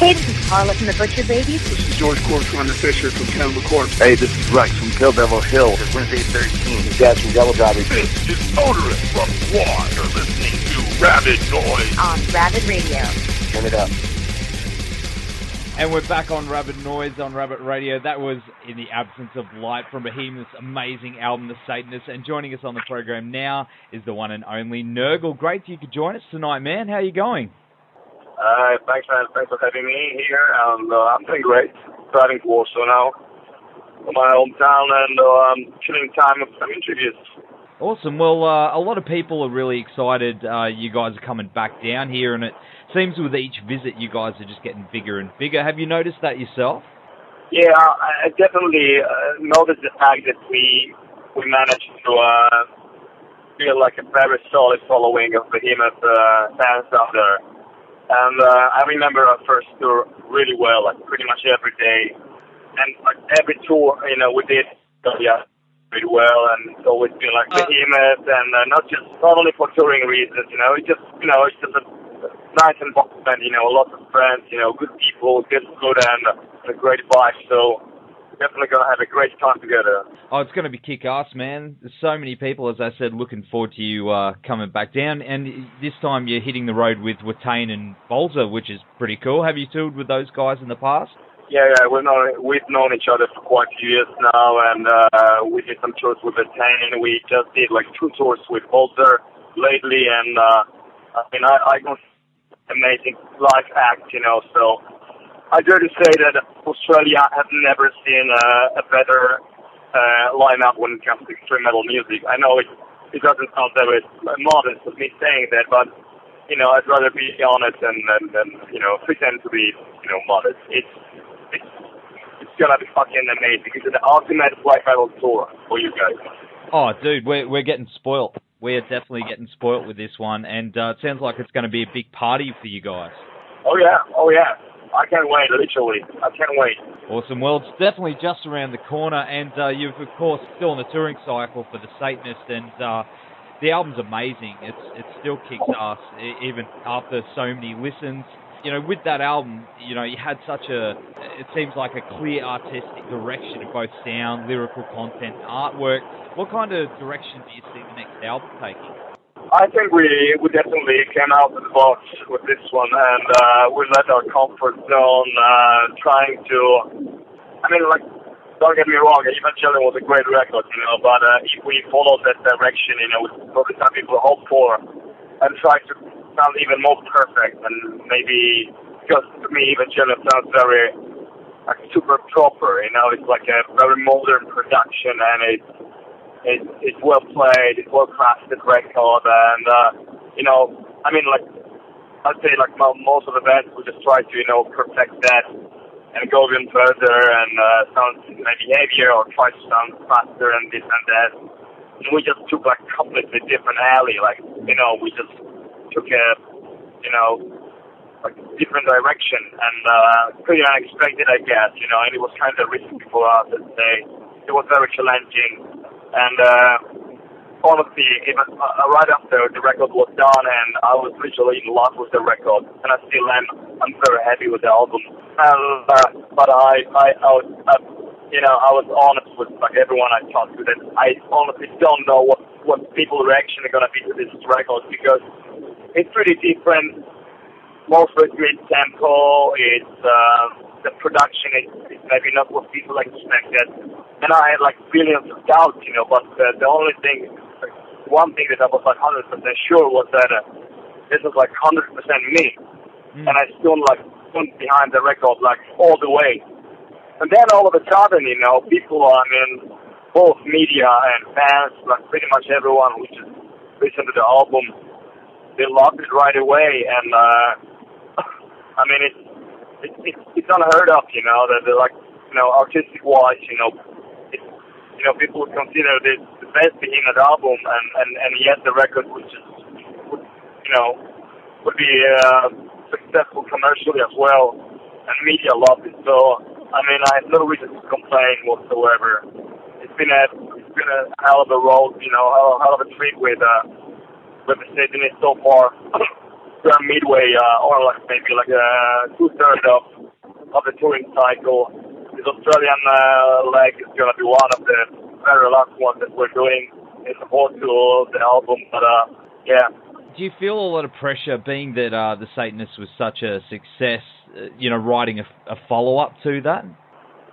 Hey, this is Carla from the Butcher Babies. This is George Corpsegrinder Fisher from Cannibal Corpse. Hey, this is Rex from Kill Devil Hill. It's Wednesday 13. This is Daz from Devil Derby. This is Oderus from GWAR. You're listening to Rabid Noise on Rabid Radio. Turn it up. And we're back on Rabid Noise on Rabid Radio. That was In the Absence of Light from Behemoth's amazing album, The Satanists. And joining us on the program now is the one and only Nergal. Great you could join us tonight, man. How are you going? Uh, thanks, man. Thanks for having me here. And uh, I'm doing great. Driving to Warsaw now, my hometown, and uh, I'm chilling time with some interviews. Awesome. Well, uh, a lot of people are really excited. Uh, you guys are coming back down here, and it seems with each visit, you guys are just getting bigger and bigger. Have you noticed that yourself? Yeah, I definitely uh, noticed the fact that we we managed to uh, feel like a very solid following of Behemoth uh, fans out there. And uh, I remember our first tour really well, like pretty much every day. And like every tour, you know, we did yeah, pretty well, and it's always been like behemoth, and uh, not just not only for touring reasons, you know, it's just you know, it's just a nice environment, you know, lots of friends, you know, good people, good food, and a great vibe. So definitely going to have a great time together. Oh, it's going to be kick ass, man. There's so many people, as I said, looking forward to you uh, coming back down. And this time you're hitting the road with Watain and Bolzer, which is pretty cool. Have you toured with those guys in the past? Yeah, yeah, we've known we've known each other for quite a few years now, and uh, we did some tours with Watain. We just did like two tours with Bolzer lately, and uh, I mean, I, I amazing live act, you know. So I dare to say that Australia has never seen uh, a better uh, lineup when it comes to extreme metal music. I know it it doesn't sound very modest of me saying that, but you know, I'd rather be honest than than, than you know pretend to be you know modest. It's it's it's gonna be fucking amazing. It's the ultimate black metal tour for you guys. Oh, dude, we're we're getting spoilt. We're definitely getting spoilt with this one, and uh, it sounds like it's going to be a big party for you guys. Oh yeah, oh yeah. I can't wait, literally. I can't wait. Awesome. Well, it's definitely just around the corner, and uh, you've, of course, still in the touring cycle for the Satanist, and uh, the album's amazing. It's it still kicks ass, even after so many listens. You know, with that album, you know, you had such a, it seems like a clear artistic direction of both sound, lyrical content, artwork. What kind of direction do you see the next album taking? I think we we definitely came out of the box with this one, and uh, we let our comfort zone, uh, trying to. I mean, like, don't get me wrong, Evangelion was a great record, you know, but uh, if we followed that direction, you know, with probably some people hope for, and try to sound even more perfect, and maybe because to me Evangelion sounds very like super proper, you know, it's like a very modern production, and it's it's it's well played, it's well crafted record, and uh, you know, I mean, like I'd say, like most of the bands, we just try to you know perfect that and go even further and uh, sound maybe heavier or try to sound faster and this and that. And we just took like completely different alley, like you know, we just took a you know like different direction and uh, pretty unexpected, I guess, you know, and it was kind of risky for us. I'd say it was very challenging and uh, honestly, even uh, right after the record was done, and I was literally in love with the record, and I still am. I'm very happy with the album. And, uh, but I, I, I was, uh, you know, I was honest with like everyone I talked to that I honestly don't know what what people's reaction are gonna be to this record because it's pretty different. Most of it's mid tempo. It's uh, the production is, is maybe not what people expected and I had like billions of doubts, you know. But uh, the only thing, one thing that I was like hundred percent sure was that uh, this was like hundred percent me, mm. and I still like stood behind the record like all the way. And then all of a sudden, you know, people, I mean, both media and fans, like pretty much everyone who just listened to the album, they loved it right away. And uh, I mean, it's it's it's it's unheard of, you know, that like, you know, artistic wise, you know, it's, you know, people would consider this the best Behemoth album, and and and yet the record would just, would, you know, would be uh, successful commercially as well, and media loved it. So, I mean, I have no reason to complain whatsoever. It's been a it's been a hell of a road, you know, hell, hell of a trip with uh with the Satanists so far. We're midway, uh, or like maybe like uh, two thirds of of the touring cycle. This Australian uh, leg is gonna be one of the very last ones that we're doing in support to the album. But uh, yeah, Do you feel a lot of pressure, being that uh, the Satanist was such a success? Uh, you know, writing a, a follow up to that.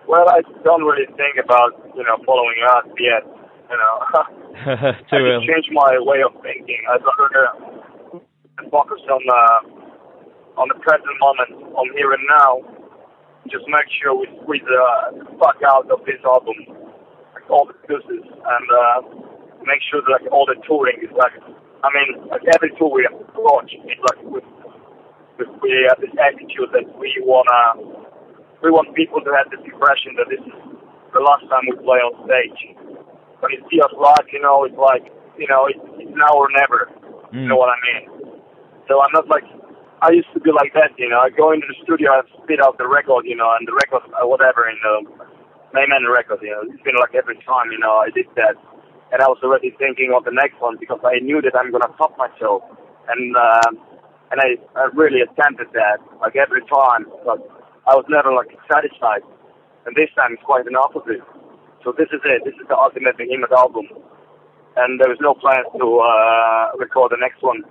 well, I don't really think about you know following up yet. You know, Too I early. changed my way of thinking. I'd rather uh, focus on uh, on the present moment, on here and now. Just make sure we squeeze uh, the fuck out of this album, like all the juices, and uh, make sure that like, all the touring is like. I mean, like every tour we approach, it's like with, with we have this attitude that we wanna we want people to have this impression that this is the last time we play on stage. When you see us live, you know, it's like, you know, it's, it's now or never. You know what I mean? So I'm not like, I used to be like that, you know. I go into the studio and spit out the record, you know, and the record, uh, whatever, in the Mayman record, you know. It's been like every time, you know, I did that. And I was already thinking of the next one because I knew that I'm to top myself. And, uh, and I, I really attempted that, like every time. But I was never like satisfied. And this time it's quite an opposite. So this is it. This is the ultimate Behemoth album. And there is no plans to uh, record the next one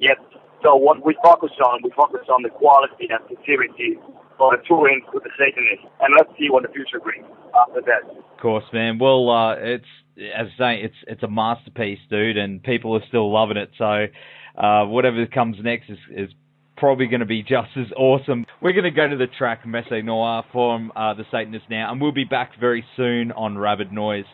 yet. So what we focus on, we focus on the quality and sincerity of the touring with the Satanists. And let's see what the future brings after that. Of course, man. Well, uh, it's as I say, it's it's a masterpiece, dude, and people are still loving it. So, uh, whatever comes next is is probably going to be just as awesome. We're going to go to the track Messe Noir from uh, the Satanist now, and we'll be back very soon on Rabid Noise.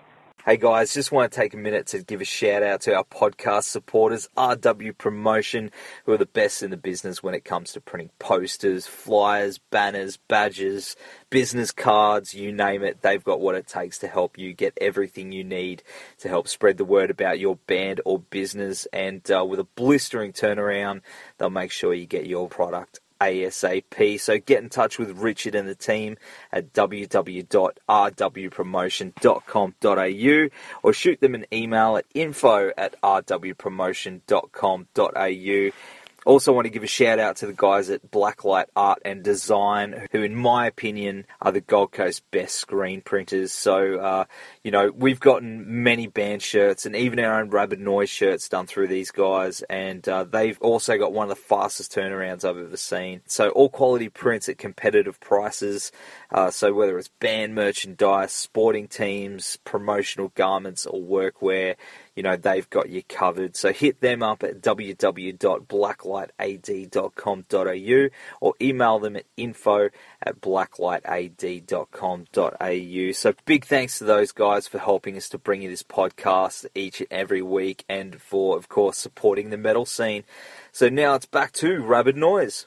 Hey guys, just want to take a minute to give a shout out to our podcast supporters, RW Promotion, who are the best in the business when it comes to printing posters, flyers, banners, badges, business cards, you name it. They've got what it takes to help you get everything you need to help spread the word about your band or business. And uh, with a blistering turnaround, they'll make sure you get your product ASAP. So get in touch with Richard and the team at www.rwpromotion.com.au or shoot them an email at info at rwpromotion.com.au. Also, want to give a shout out to the guys at Blacklight Art and Design, who, in my opinion, are the Gold Coast best screen printers. So, uh, you know, we've gotten many band shirts and even our own Rabid Noise shirts done through these guys, and uh, they've also got one of the fastest turnarounds I've ever seen. So, all quality prints at competitive prices. Uh, so, whether it's band merchandise, sporting teams, promotional garments, or workwear, you know, they've got you covered. So hit them up at www.blacklightad.com.au or email them at info at blacklightad.com.au. So big thanks to those guys for helping us to bring you this podcast each and every week and for, of course, supporting the metal scene. So now it's back to Rabid Noise.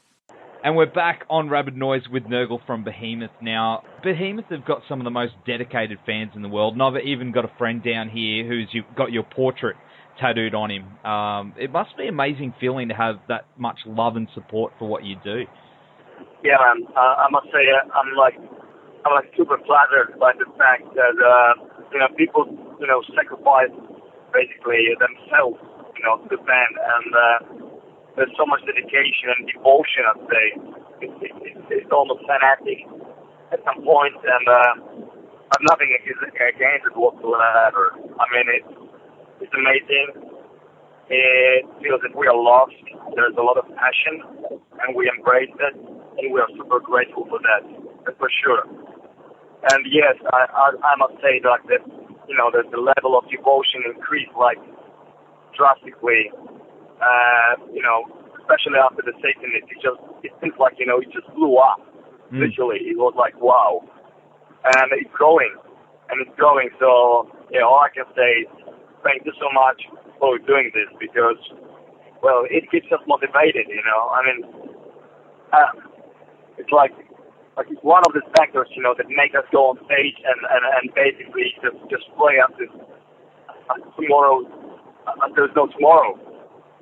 And we're back on Rabid Noise with Nergal from Behemoth now. Behemoth have got some of the most dedicated fans in the world, and I've even got a friend down here who's got your portrait tattooed on him. Um, it must be an amazing feeling to have that much love and support for what you do. Yeah. Uh, I must say, uh, I'm like, I'm like super flattered by the fact that uh, you know people, you know, sacrifice basically themselves, you know, to the band, and uh, there's so much dedication and devotion. I'd say it's, it, it, it's almost fanatic at some point, and uh, I've nothing against it whatsoever. I mean, it's it's amazing. It feels that we are lost. There's a lot of passion, and we embrace it, and we are super grateful for that, for sure. And yes, I, I, I must say that, that you know, that the level of devotion increased like drastically. Uh, you know, especially after the Satanist, it just it seems like you know it just blew up. Literally, it was like wow, and it's growing, and it's growing. So you know, all I can say is thank you so much for doing this because, well, it keeps us motivated. You know, I mean, uh, it's like like it's one of the factors, you know, that make us go on stage and and, and basically just just play up this uh, tomorrow. Uh, there's no tomorrow.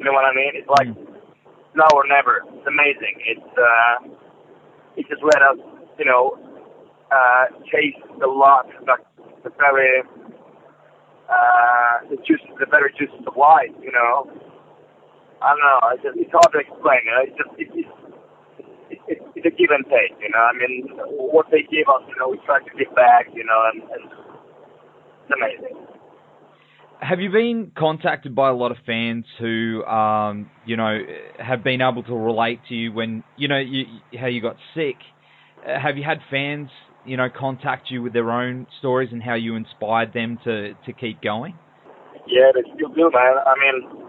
You know what I mean? It's like now or never. It's amazing. It's uh, it just let us, you know, uh, taste the lot, like the very uh, the juice, the very juices of life. You know, I don't know. It's, just, it's hard to explain. You know? It's just it, it's it, it's a give and take, you know. I mean, what they give us, you know, we try to give back, you know, and, and it's amazing. Have you been contacted by a lot of fans who, um, you know, have been able to relate to you when, you know, you, how you got sick? Uh, have you had fans, you know, contact you with their own stories and how you inspired them to, to keep going? Yeah, they still do, man. I mean,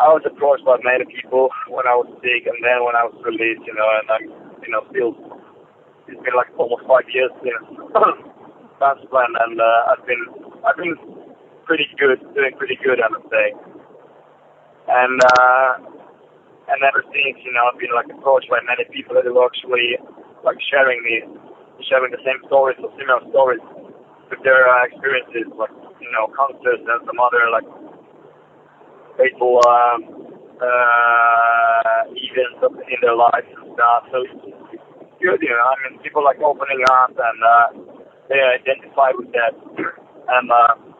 I was approached by many people when I was sick, and then when I was released, you know, and I'm, you know, still. It's been like almost five years since transplant, and uh, I've been, I've been pretty good, doing pretty good, I would say. And uh, and ever since, you know, I've been like approached by many people that are actually like sharing me, sharing the same stories or similar stories with their uh, experiences, like you know, concerts and some other like people um, uh, events in their lives and stuff. So it's, good, you know. I mean, people like opening up and uh, they identify with that, and uh,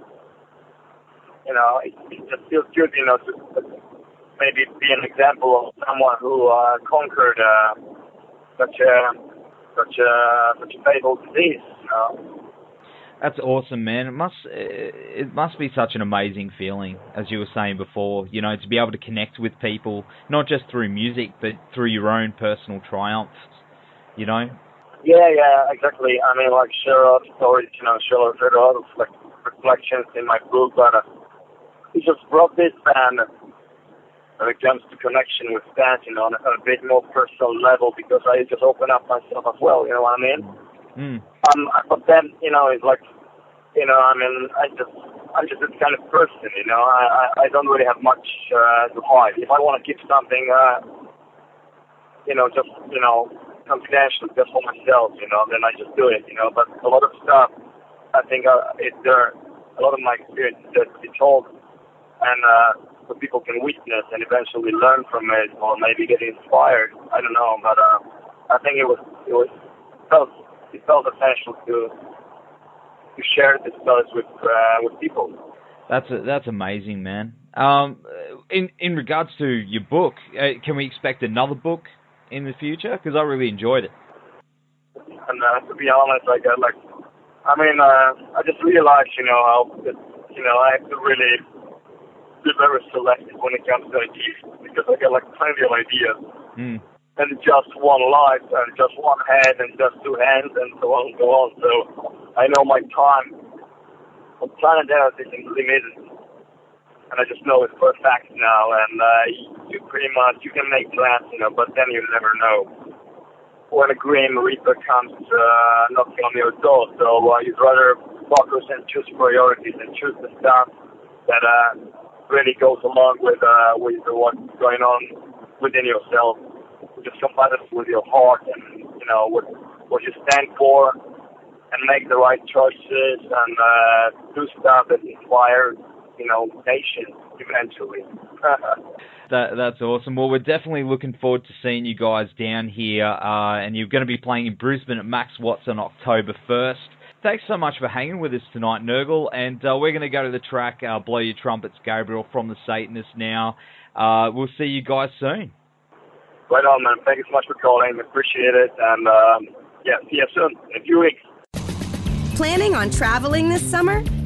you know, it, it just feels good, you know, to maybe be an example of someone who uh, conquered uh, such a such a such a fatal disease. You know? That's awesome, man. It must it must be such an amazing feeling, as you were saying before. You know, to be able to connect with people, not just through music, but through your own personal triumphs. You know. Yeah, yeah, exactly. I mean, like share a lot of stories. You know, share, a lot of like reflections in my book, but uh, it just brought this band when it comes to connection with fans, you know, on a, a bit more personal level because I just open up myself as well. You know what I mean? Mm. Um, but then you know, it's like, you know, I mean, I just, I'm just this kind of person, you know. I, I, I don't really have much uh, to hide. If I want to keep something, uh, you know, just you know, confidential, just for myself, you know, then I just do it, you know. But a lot of stuff, I think, uh, it there, a lot of my experience that be told, and uh, so people can witness and eventually learn from it, or maybe get inspired. I don't know, but uh, I think it was, it was felt it felt essential to to share this stories with uh, with people. That's a, that's amazing, man. Um, in in regards to your book, uh, can we expect another book in the future? Because I really enjoyed it. And uh, to be honest, I got like, I mean, uh, I just realized, you know, how you know I have to really be very selective when it comes to ideas because I get like plenty of ideas. Mm and just one life and just one head and just two hands and so on and so on. So I know my time on planet Earth is limited. And I just know it for a fact now and uh, you pretty much, you can make plans, you know, but then you never know when a Grim Reaper comes uh, knocking on your door. So uh, you'd rather focus and choose priorities and choose the stuff that uh, really goes along with, uh, with what's going on within yourself just compatible with your heart and you know what what you stand for, and make the right choices and uh, do stuff that inspires you know nations eventually. that that's awesome. Well, we're definitely looking forward to seeing you guys down here, uh, and you're going to be playing in Brisbane at Max Watts on October first. Thanks so much for hanging with us tonight, Nergal. And uh, we're going to go to the track uh, Blow Your Trumpets, Gabriel, from the Satanist now. Uh, we'll see you guys soon. Right on, man. Thank you so much for calling. Appreciate it. And um, yeah, see you soon in a few weeks. Planning on traveling this summer?